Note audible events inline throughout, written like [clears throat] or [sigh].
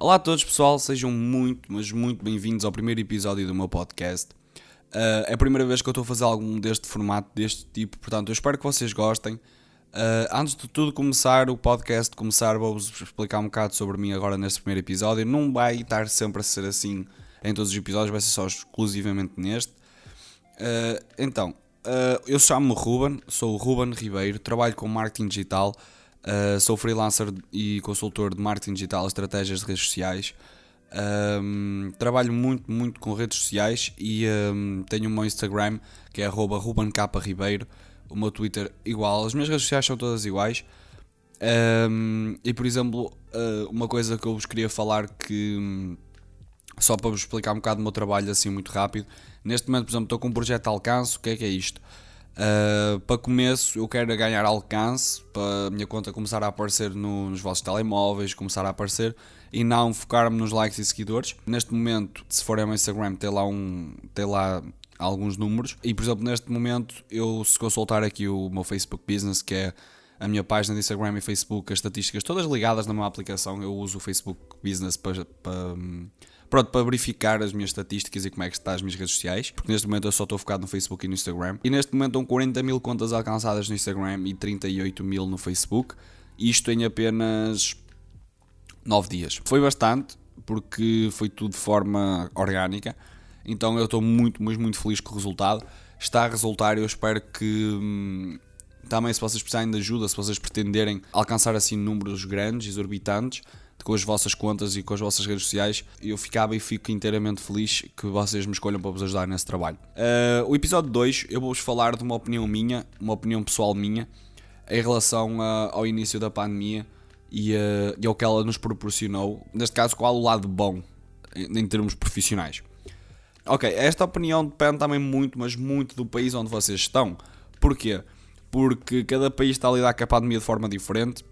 Olá a todos, pessoal, sejam muito, mas muito bem-vindos ao primeiro episódio do meu podcast. Uh, é a primeira vez que eu estou a fazer algum deste formato, deste tipo, portanto, eu espero que vocês gostem. Uh, antes de tudo começar o podcast, começar, vou-vos explicar um bocado sobre mim agora neste primeiro episódio. Não vai estar sempre a ser assim em todos os episódios, vai ser só exclusivamente neste. Uh, então, eu chamo-me Ruben, sou o Ruben Ribeiro, trabalho com marketing digital. Uh, sou freelancer e consultor de marketing digital, estratégias de redes sociais. Um, trabalho muito, muito com redes sociais e um, tenho o meu Instagram que é RubenKRibeiro, o meu Twitter igual, as minhas redes sociais são todas iguais. Um, e por exemplo, uh, uma coisa que eu vos queria falar que só para vos explicar um bocado do meu trabalho assim muito rápido. Neste momento, por exemplo, estou com um projeto de alcance. O que é que é isto? Uh, para começo, eu quero ganhar alcance para a minha conta começar a aparecer no, nos vossos telemóveis, começar a aparecer e não focar-me nos likes e seguidores. Neste momento, se for ao Instagram, tem lá, um, tem lá alguns números. E por exemplo, neste momento, eu se consultar aqui o meu Facebook Business, que é a minha página de Instagram e Facebook, as estatísticas todas ligadas na minha aplicação, eu uso o Facebook Business para, para pronto, para verificar as minhas estatísticas e como é que está as minhas redes sociais, porque neste momento eu só estou focado no Facebook e no Instagram. E neste momento estão 40 mil contas alcançadas no Instagram e 38 mil no Facebook. Isto em apenas 9 dias. Foi bastante, porque foi tudo de forma orgânica. Então eu estou muito, mas muito feliz com o resultado. Está a resultar, eu espero que hum, também se vocês precisarem de ajuda, se vocês pretenderem alcançar assim números grandes, exorbitantes, com as vossas contas e com as vossas redes sociais, eu ficava e fico inteiramente feliz que vocês me escolham para vos ajudar nesse trabalho. Uh, o episódio 2 eu vou-vos falar de uma opinião minha, uma opinião pessoal minha, em relação uh, ao início da pandemia e, uh, e ao que ela nos proporcionou, neste caso, qual o lado bom em, em termos profissionais. Ok, esta opinião depende também muito, mas muito do país onde vocês estão. Porquê? Porque cada país está a lidar com a pandemia de forma diferente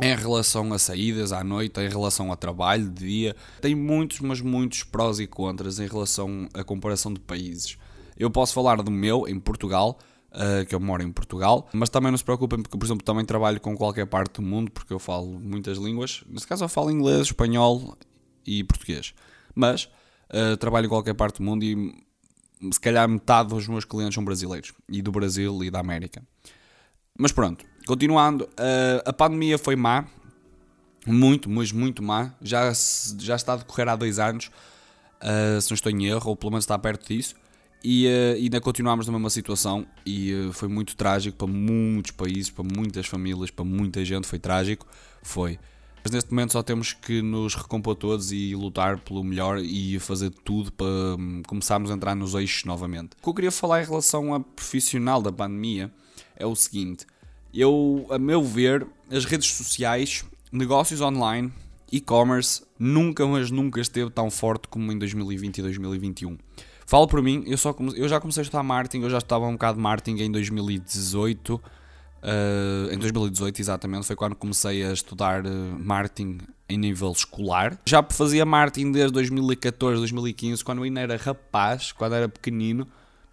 em relação a saídas à noite, em relação a trabalho de dia. Tem muitos, mas muitos prós e contras em relação à comparação de países. Eu posso falar do meu, em Portugal, uh, que eu moro em Portugal, mas também não se preocupem porque, por exemplo, também trabalho com qualquer parte do mundo, porque eu falo muitas línguas. Nesse caso eu falo inglês, espanhol e português. Mas uh, trabalho em qualquer parte do mundo e se calhar metade dos meus clientes são brasileiros, e do Brasil e da América. Mas pronto, continuando, uh, a pandemia foi má, muito, mas muito má. Já, já está a decorrer há dois anos, uh, se não estou em erro, ou pelo menos está perto disso. E uh, ainda continuamos na mesma situação e foi muito trágico para muitos países, para muitas famílias, para muita gente. Foi trágico, foi. Mas neste momento só temos que nos recompor todos e lutar pelo melhor e fazer tudo para um, começarmos a entrar nos eixos novamente. O que eu queria falar em relação a profissional da pandemia é o seguinte: eu, a meu ver, as redes sociais, negócios online, e-commerce, nunca, mas nunca esteve tão forte como em 2020 e 2021. Falo por mim, eu, só comecei, eu já comecei a estudar marketing, eu já estava um bocado de marketing em 2018. Uh, eh, em 2018, exatamente, foi quando comecei a estudar uh, marketing em nível escolar. Já fazia marketing desde 2014, 2015, quando eu ainda era rapaz, quando era pequenino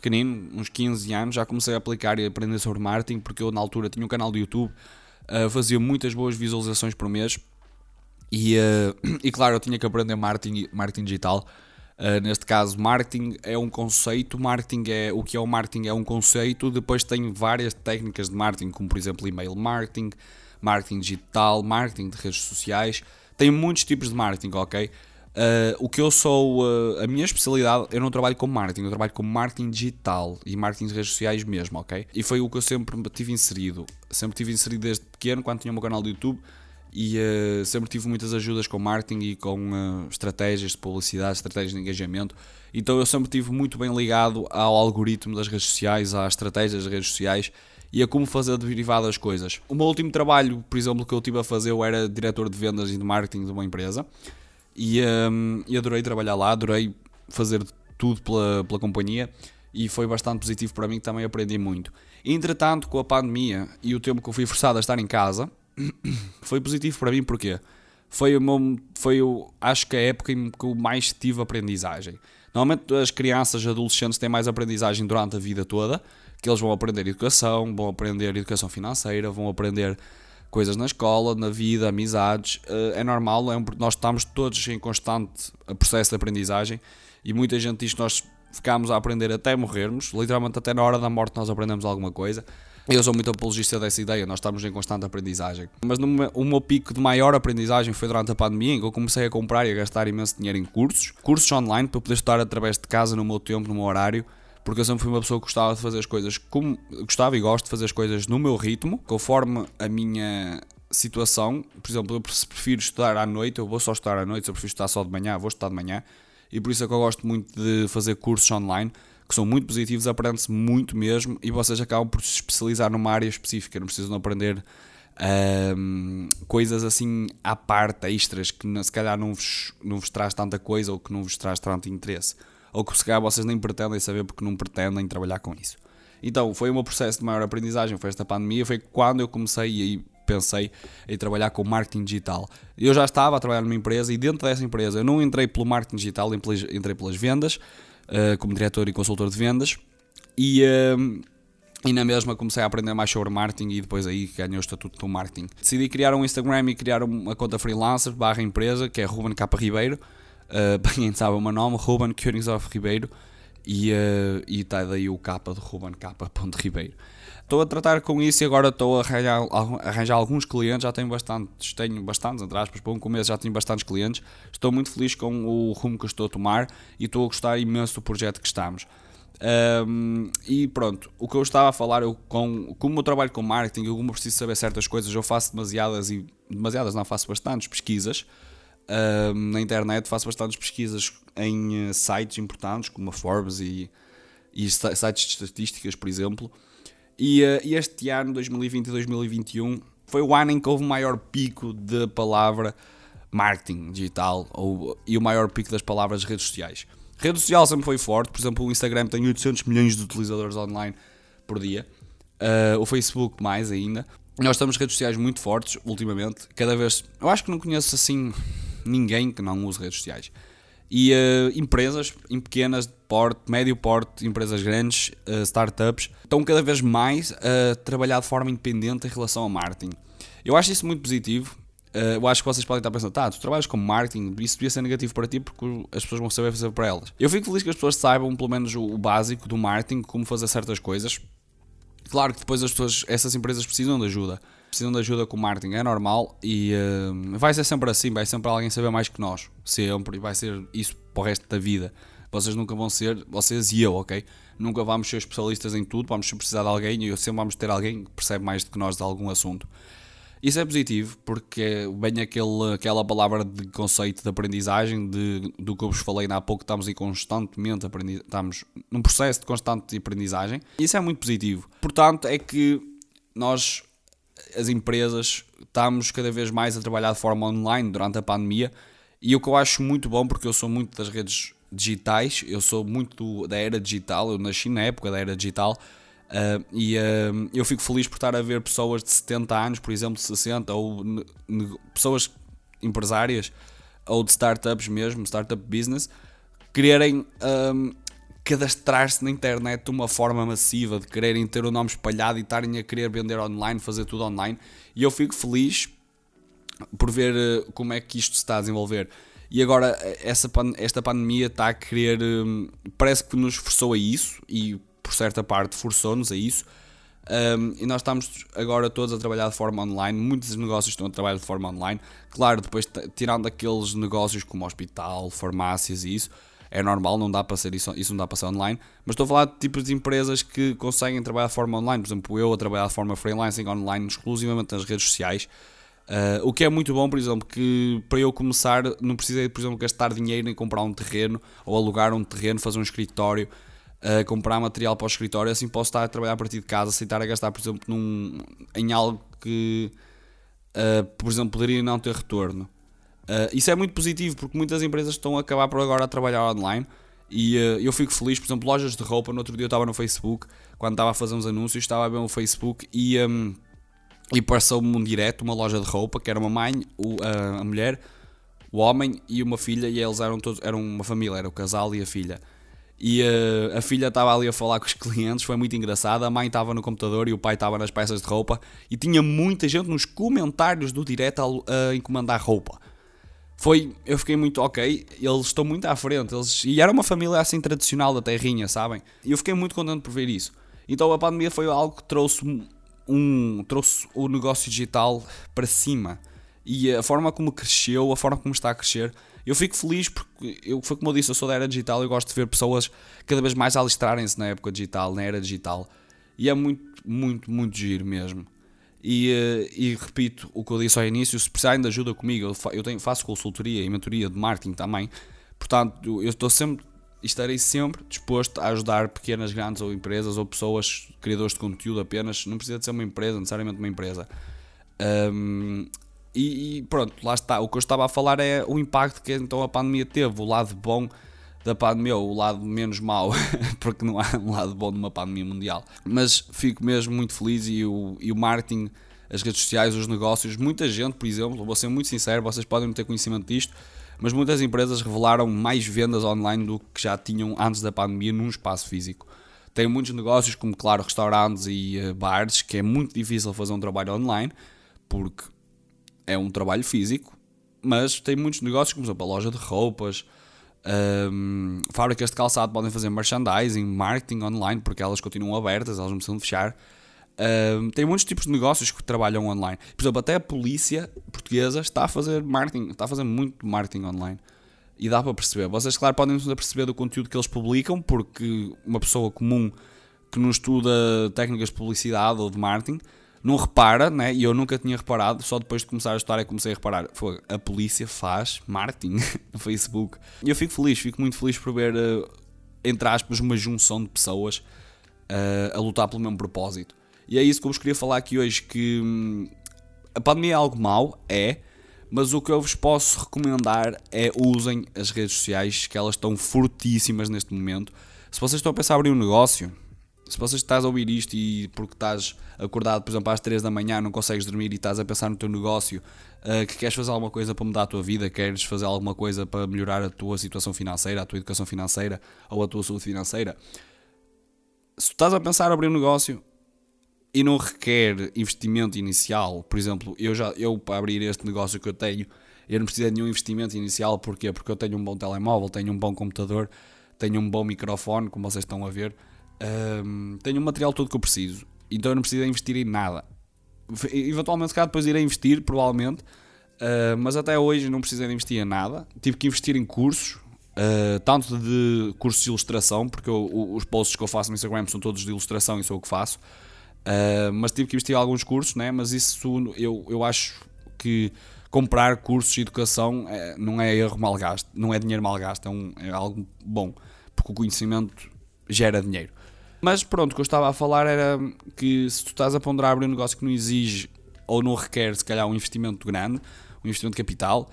pequenino, uns 15 anos, já comecei a aplicar e aprender sobre marketing, porque eu na altura tinha um canal de YouTube, uh, fazia muitas boas visualizações por mês e, uh, [clears throat] e claro, eu tinha que aprender marketing, marketing digital. Uh, neste caso, marketing é um conceito, marketing é o que é o marketing é um conceito, depois tem várias técnicas de marketing, como por exemplo email marketing, marketing digital, marketing de redes sociais, tem muitos tipos de marketing, ok? Uh, o que eu sou, uh, a minha especialidade, eu não trabalho com marketing, eu trabalho com marketing digital e marketing de redes sociais mesmo, ok? E foi o que eu sempre tive inserido. Sempre tive inserido desde pequeno, quando tinha o meu canal de YouTube, e uh, sempre tive muitas ajudas com marketing e com estratégias de publicidade, estratégias de engajamento. Então eu sempre tive muito bem ligado ao algoritmo das redes sociais, às estratégias das redes sociais e a como fazer derivadas coisas. O meu último trabalho, por exemplo, que eu tive a fazer, eu era diretor de vendas e de marketing de uma empresa. E, um, e adorei trabalhar lá, adorei fazer tudo pela, pela companhia e foi bastante positivo para mim, também aprendi muito. Entretanto, com a pandemia e o tempo que eu fui forçado a estar em casa, [coughs] foi positivo para mim porque foi o meu, foi o, acho que a época em que eu mais tive aprendizagem. Normalmente as crianças, adolescentes têm mais aprendizagem durante a vida toda, que eles vão aprender educação, vão aprender educação financeira, vão aprender coisas na escola, na vida, amizades. Uh, é normal, é um, nós estamos todos em constante processo de aprendizagem e muita gente diz que nós ficámos a aprender até morrermos, literalmente até na hora da morte nós aprendemos alguma coisa. Eu sou muito apologista dessa ideia, nós estamos em constante aprendizagem. Mas meu, o meu pico de maior aprendizagem foi durante a pandemia, em que eu comecei a comprar e a gastar imenso dinheiro em cursos, cursos online para poder estudar através de casa, no meu tempo, no meu horário, porque eu sempre fui uma pessoa que gostava de fazer as coisas como gostava e gosto de fazer as coisas no meu ritmo, conforme a minha situação. Por exemplo, eu prefiro estudar à noite, eu vou só estudar à noite, se eu prefiro estudar só de manhã, vou estudar de manhã. E por isso é que eu gosto muito de fazer cursos online que são muito positivos, aprende-se muito mesmo e vocês acabam por se especializar numa área específica, não precisam aprender um, coisas assim à parte, extras, que se calhar não vos, não vos traz tanta coisa ou que não vos traz tanto interesse, ou que se calhar vocês nem pretendem saber porque não pretendem trabalhar com isso. Então, foi o meu processo de maior aprendizagem, foi esta pandemia, foi quando eu comecei e pensei em trabalhar com marketing digital. Eu já estava a trabalhar numa empresa e dentro dessa empresa eu não entrei pelo marketing digital, entrei pelas vendas, uh, como diretor e consultor de vendas, e, uh, e na mesma comecei a aprender mais sobre marketing e depois aí ganhei o estatuto do marketing. Decidi criar um Instagram e criar uma conta freelancer barra empresa, que é Ruben K. Ribeiro, [laughs] uh, sabe o meu nome, Ruben Königshoff Ribeiro, e está uh, daí o K de Ruben K. Ribeiro. Estou a tratar com isso e agora estou a arranjar, a arranjar, alguns clientes, já tenho bastantes, tenho bastantes, entre aspas, para um começo já tenho bastantes clientes. Estou muito feliz com o rumo que estou a tomar e estou a gostar imenso do projeto que estamos. Um, e pronto, o que eu estava a falar, eu com, como eu trabalho com marketing, eu como preciso saber certas coisas, eu faço demasiadas e demasiadas, não faço bastantes pesquisas na internet, faço bastantes pesquisas em uh, sites importantes como a Forbes e, e sites de estatísticas, por exemplo. E, uh, este ano, 2020 e 2021, foi o ano em que houve o maior pico da palavra marketing digital ou, e o maior pico das palavras redes sociais. Rede social sempre foi forte, por exemplo, o Instagram tem 800 milhões de utilizadores online por dia, uh, o Facebook mais ainda. Nós estamos redes sociais muito fortes ultimamente, cada vez. Eu acho que não conheço assim ninguém que não use redes sociais. E uh, empresas em pequenas, porte, médio porte, empresas grandes, uh, startups, estão cada vez mais a trabalhar de forma independente em relação ao marketing. Eu acho isso muito positivo. Uh, eu acho que vocês podem estar pensando, tá, tu trabalhas com marketing, isso devia ser negativo para ti porque as pessoas vão saber fazer para elas. Eu fico feliz que as pessoas saibam pelo menos o, o básico do marketing, como fazer certas coisas. Claro que depois as pessoas, essas empresas precisam de ajuda precisam de ajuda com o marketing, é normal e uh, vai ser sempre assim, vai sempre alguém saber mais que nós, sempre, e vai ser isso para o resto da vida. Vocês nunca vão ser, vocês e eu, ok? Nunca vamos ser especialistas em tudo, vamos precisar de alguém e sempre vamos ter alguém que percebe mais do que nós de algum assunto. Isso é positivo porque vem aquele, aquela palavra de conceito de aprendizagem, de, do que eu vos falei há pouco, estamos em constantemente estamos num processo de constante aprendizagem. Isso é muito positivo. Portanto, é que nós as empresas estamos cada vez mais a trabalhar de forma online durante a pandemia. E o que eu acho muito bom, porque eu sou muito das redes digitais, eu sou muito da era digital, eu nasci na época da era digital uh, e uh, eu fico feliz por estar a ver pessoas de 70 anos, por exemplo, 60, ou pessoas empresárias ou de startups mesmo, startup business, quererem um, cadastrar-se na internet de uma forma massiva, de quererem ter o nome espalhado e estarem a querer vender online, fazer tudo online. E eu fico feliz por ver eh, como é que isto se está a desenvolver. E agora, eh, essa, esta pandemia está a querer. Hum, parece que nos forçou a isso, e por certa parte forçou-nos a isso. Um, e nós estamos agora todos a trabalhar de forma online. Muitos negócios estão a trabalhar de forma online. Claro, depois tirando aqueles negócios como hospital, farmácias e isso é normal, não dá para ser isso, isso não dá para ser online, mas estou a falar de tipos de empresas que conseguem trabalhar de forma online, por exemplo, eu a trabalhar de forma freelancing online exclusivamente nas redes sociais, uh, o que é muito bom, por exemplo, que para eu começar não precisei, por exemplo, gastar dinheiro em comprar um terreno ou alugar um terreno, fazer um escritório, uh, comprar material para o escritório, assim posso estar a trabalhar a partir de casa, sem estar a gastar, por exemplo, num, em algo que, uh, por exemplo, poderia não ter retorno. Uh, isso é muito positivo porque muitas empresas estão a acabar por agora a trabalhar online e uh, eu fico feliz, por exemplo, lojas de roupa. No outro dia eu estava no Facebook, quando estava a fazer uns anúncios, estava a ver o Facebook e, um, e passou-me um direto, uma loja de roupa, que era uma mãe, o, uh, a mulher, o homem e uma filha, e eles eram todos, eram uma família, era o casal e a filha. E uh, a filha estava ali a falar com os [laughs] clientes, foi muito engraçado. A mãe estava no computador e o pai estava nas peças de roupa. E tinha muita gente nos comentários do direto a, a encomendar roupa. Foi, eu fiquei muito ok, eles estão muito à frente. Eles, e era uma família assim tradicional da terrinha, sabem? E eu fiquei muito contente por ver isso. Então a pandemia foi algo que trouxe um trouxe o negócio digital para cima e a forma como cresceu, a forma como está a crescer. Eu fico feliz porque, eu, foi como eu disse, eu sou da era digital e gosto de ver pessoas cada vez mais alistrarem-se na época digital, na era digital. E é muito, muito, muito giro mesmo. E, eh, e repito o que eu disse ao início: se precisarem de ajuda comigo, eu, tenho, faço consultoria e mentoria de marketing também. Portanto, eu estou sempre estarei sempre disposto a ajudar pequenas, grandes ou empresas ou pessoas, criadores de conteúdo apenas. Não precisa de ser uma empresa, necessariamente uma empresa. Um, e, e, pronto, lá está. O que eu estava a falar é o impacto que então a pandemia teve, o lado bom da pandemia, ou o lado menos mau, [laughs] porque não há um lado bom de uma pandemia mundial. Mas fico mesmo muito feliz e o, e o marketing, as redes sociais, os negócios, muita gente, por exemplo, vou ser muito sincero, vocês podem não ter conhecimento disto, mas muitas empresas revelaram mais vendas online do que já tinham antes da pandemia num espaço físico. Tem muitos negócios, como claro, restaurantes e uh, bares, que é muito difícil fazer um trabalho online, porque é um trabalho físico, mas tem muitos negócios, como por exemplo a loja de roupas, um, fábricas de calçado podem fazer merchandising, marketing online, porque elas continuam abertas, elas não precisam fechar. Um, tem muitos tipos de negócios que trabalham online. Por exemplo, até a polícia portuguesa está a fazer marketing, está a fazer muito marketing online. E dá para perceber. Vocês, claro, podem perceber do conteúdo que eles publicam, porque uma pessoa comum que não estuda técnicas de publicidade ou de marketing não repara, né? E eu nunca tinha reparado, só depois de começar a estudar é que comecei a reparar. Foi, a polícia faz marketing [laughs] no Facebook. E eu fico feliz, fico muito feliz por ver, uh, entre aspas, uma junção de pessoas uh, a lutar pelo mesmo propósito. E é isso que eu vos queria falar aqui hoje: que hum, a pandemia é algo mau, é. Mas o que eu vos posso recomendar é usem as redes sociais, que elas estão fortíssimas neste momento. Se vocês estão a pensar em abrir um negócio, se vocês estás a ouvir isto e porque estás acordado, por exemplo, às 3 da manhã, não consegues dormir e estás a pensar no teu negócio, uh, que queres fazer alguma coisa para mudar a tua vida, queres fazer alguma coisa para melhorar a tua situação financeira, a tua educação financeira ou a tua saúde financeira, se estás a pensar em abrir um negócio e não requer investimento inicial, por exemplo, eu já eu para abrir este negócio que eu tenho, eu não preciso de nenhum investimento inicial, porquê? Porque eu tenho um bom telemóvel, tenho um bom computador, tenho um bom microfone, como vocês estão a ver um, tenho o material todo que eu preciso, então eu não preciso investir em nada. Eventualmente, calhar depois irei investir, provavelmente, uh, mas até hoje não precisei de investir em nada. Tive que investir em cursos, uh, tanto de cursos de ilustração, porque eu, os posts que eu faço no Instagram são todos de ilustração e sou o que faço. Uh, mas tive que investir em alguns cursos, né? mas isso eu, eu acho que comprar cursos de educação é, não é erro mal gasto, não é dinheiro mal gasto, é, um, é algo bom, porque o conhecimento gera dinheiro. Mas pronto, o que eu estava a falar era que se tu estás a ponderar abrir um negócio que não exige ou não requer, se calhar, um investimento grande, um investimento de capital,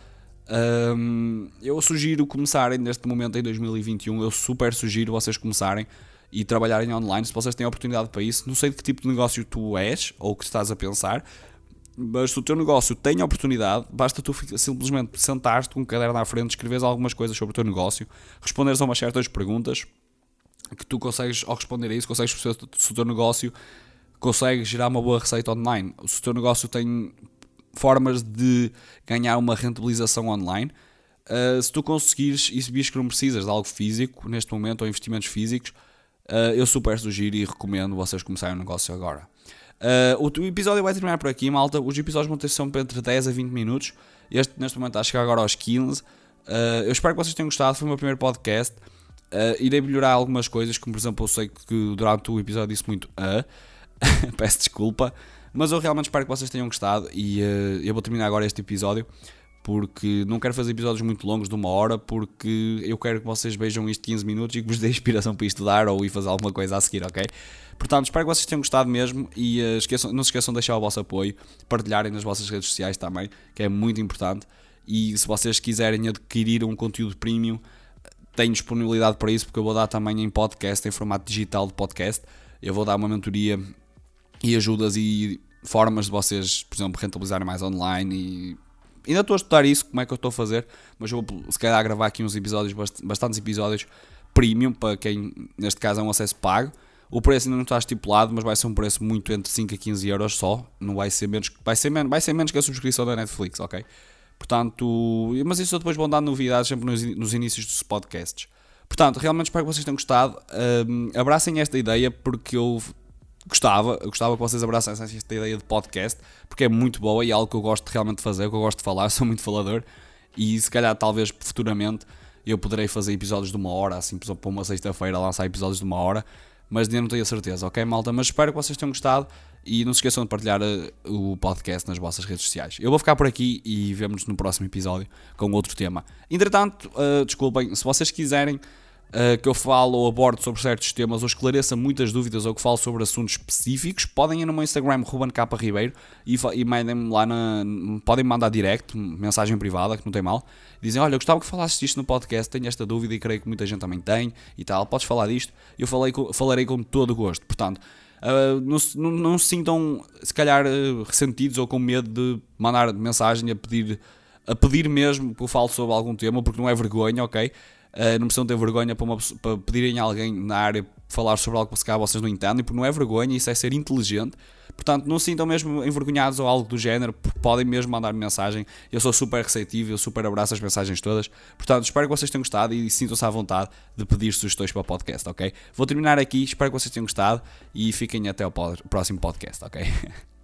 hum, eu sugiro começarem neste momento em 2021. Eu super sugiro vocês começarem e trabalharem online se vocês têm oportunidade para isso. Não sei de que tipo de negócio tu és ou que estás a pensar, mas se o teu negócio tem oportunidade, basta tu simplesmente sentar-te com um caderno à frente, escreveres algumas coisas sobre o teu negócio, responderes a umas certas perguntas que tu consegues, ao responder a isso, consegues perceber se o teu negócio consegue gerar uma boa receita online, se o teu negócio tem formas de ganhar uma rentabilização online. Uh, se tu conseguires e se que não precisas de algo físico neste momento ou investimentos físicos, uh, eu super sugiro e recomendo vocês começarem o negócio agora. Uh, o episódio vai terminar por aqui, malta. Os episódios vão ter sempre entre 10 a 20 minutos. Este neste momento está a chegar agora aos 15. eu espero que vocês tenham gostado. Foi o meu primeiro podcast. Uh, irei melhorar algumas coisas, como por exemplo, eu sei que durante o episódio disse muito a, uh, [laughs] peço desculpa, mas eu realmente espero que vocês tenham gostado e uh, eu vou terminar agora este episódio porque não quero fazer episódios muito longos de uma hora, porque eu quero que vocês vejam isto 15 minutos e que vos dê inspiração para estudar ou ir fazer alguma coisa a seguir, ok? Portanto, espero que vocês tenham gostado mesmo e uh, esqueçam, não se esqueçam de deixar o vosso apoio, partilharem nas vossas redes sociais também, que é muito importante. E se vocês quiserem adquirir um conteúdo premium, tenho disponibilidade para isso porque eu vou dar também em podcast, em formato digital de podcast. Eu vou dar uma mentoria e ajudas e formas de vocês, por exemplo, rentabilizarem mais online e ainda estou a estudar isso, como é que eu estou a fazer, mas eu vou se calhar gravar aqui uns episódios, bastantes episódios premium, para quem neste caso é um acesso pago. O preço ainda não está estipulado, mas vai ser um preço muito entre 5 a 15 euros só. Não vai ser menos, vai ser menos, vai ser menos que a subscrição da Netflix, ok? Portanto, mas isso eu depois vou dar novidades sempre nos, nos inícios dos podcasts. Portanto, realmente espero que vocês tenham gostado. Um, abracem esta ideia porque eu gostava, eu gostava que vocês abraçassem esta ideia de podcast, porque é muito boa e é algo que eu gosto realmente de fazer, que eu gosto de falar, [laughs] sou muito falador e se calhar talvez futuramente eu poderei fazer episódios de uma hora, assim, por exemplo, uma sexta-feira lançar episódios de uma hora, mas ainda não tenho a certeza, ok, malta? Mas espero que vocês tenham gostado e não se esqueçam de partilhar uh, o podcast nas vossas redes sociais. Eu vou ficar por aqui e vemos-nos no próximo episódio com outro tema. Entretanto, uh, desculpem, se vocês quiserem uh, que eu falo ou abordo sobre certos temas ou esclareça muitas dúvidas ou que falo sobre assuntos específicos, podem ir no meu Instagram, Ruben K. Ribeiro, e, e mandem-me lá na. Podem mandar direct, mensagem privada, que não tem mal. Dizem: Olha, eu gostava que falasses disto no podcast, tenho esta dúvida e creio que muita gente também tem e tal. Podes falar disto? Eu falei falarei com todo o gosto. Portanto. Uh, não, não, não, se sintam, se calhar, uh, ressentidos ou com medo de mandar mensagem a pedir, a pedir mesmo que eu fale sobre algum tema, porque não é vergonha, ok? Uh, não precisam ter vergonha para, uma, para pedirem a alguém na área falar sobre algo que se calhar vocês não entendem, porque não é vergonha, isso é ser inteligente. Portanto, não se sintam mesmo envergonhados ou algo do género, podem mesmo mandar -me mensagem. Eu sou super receptivo, eu super abraço as mensagens todas. Portanto, espero que vocês tenham gostado e sintam-se à vontade de pedir sugestões para o podcast, ok? Vou terminar aqui, espero que vocês tenham gostado e fiquem até o próximo podcast, ok? [laughs]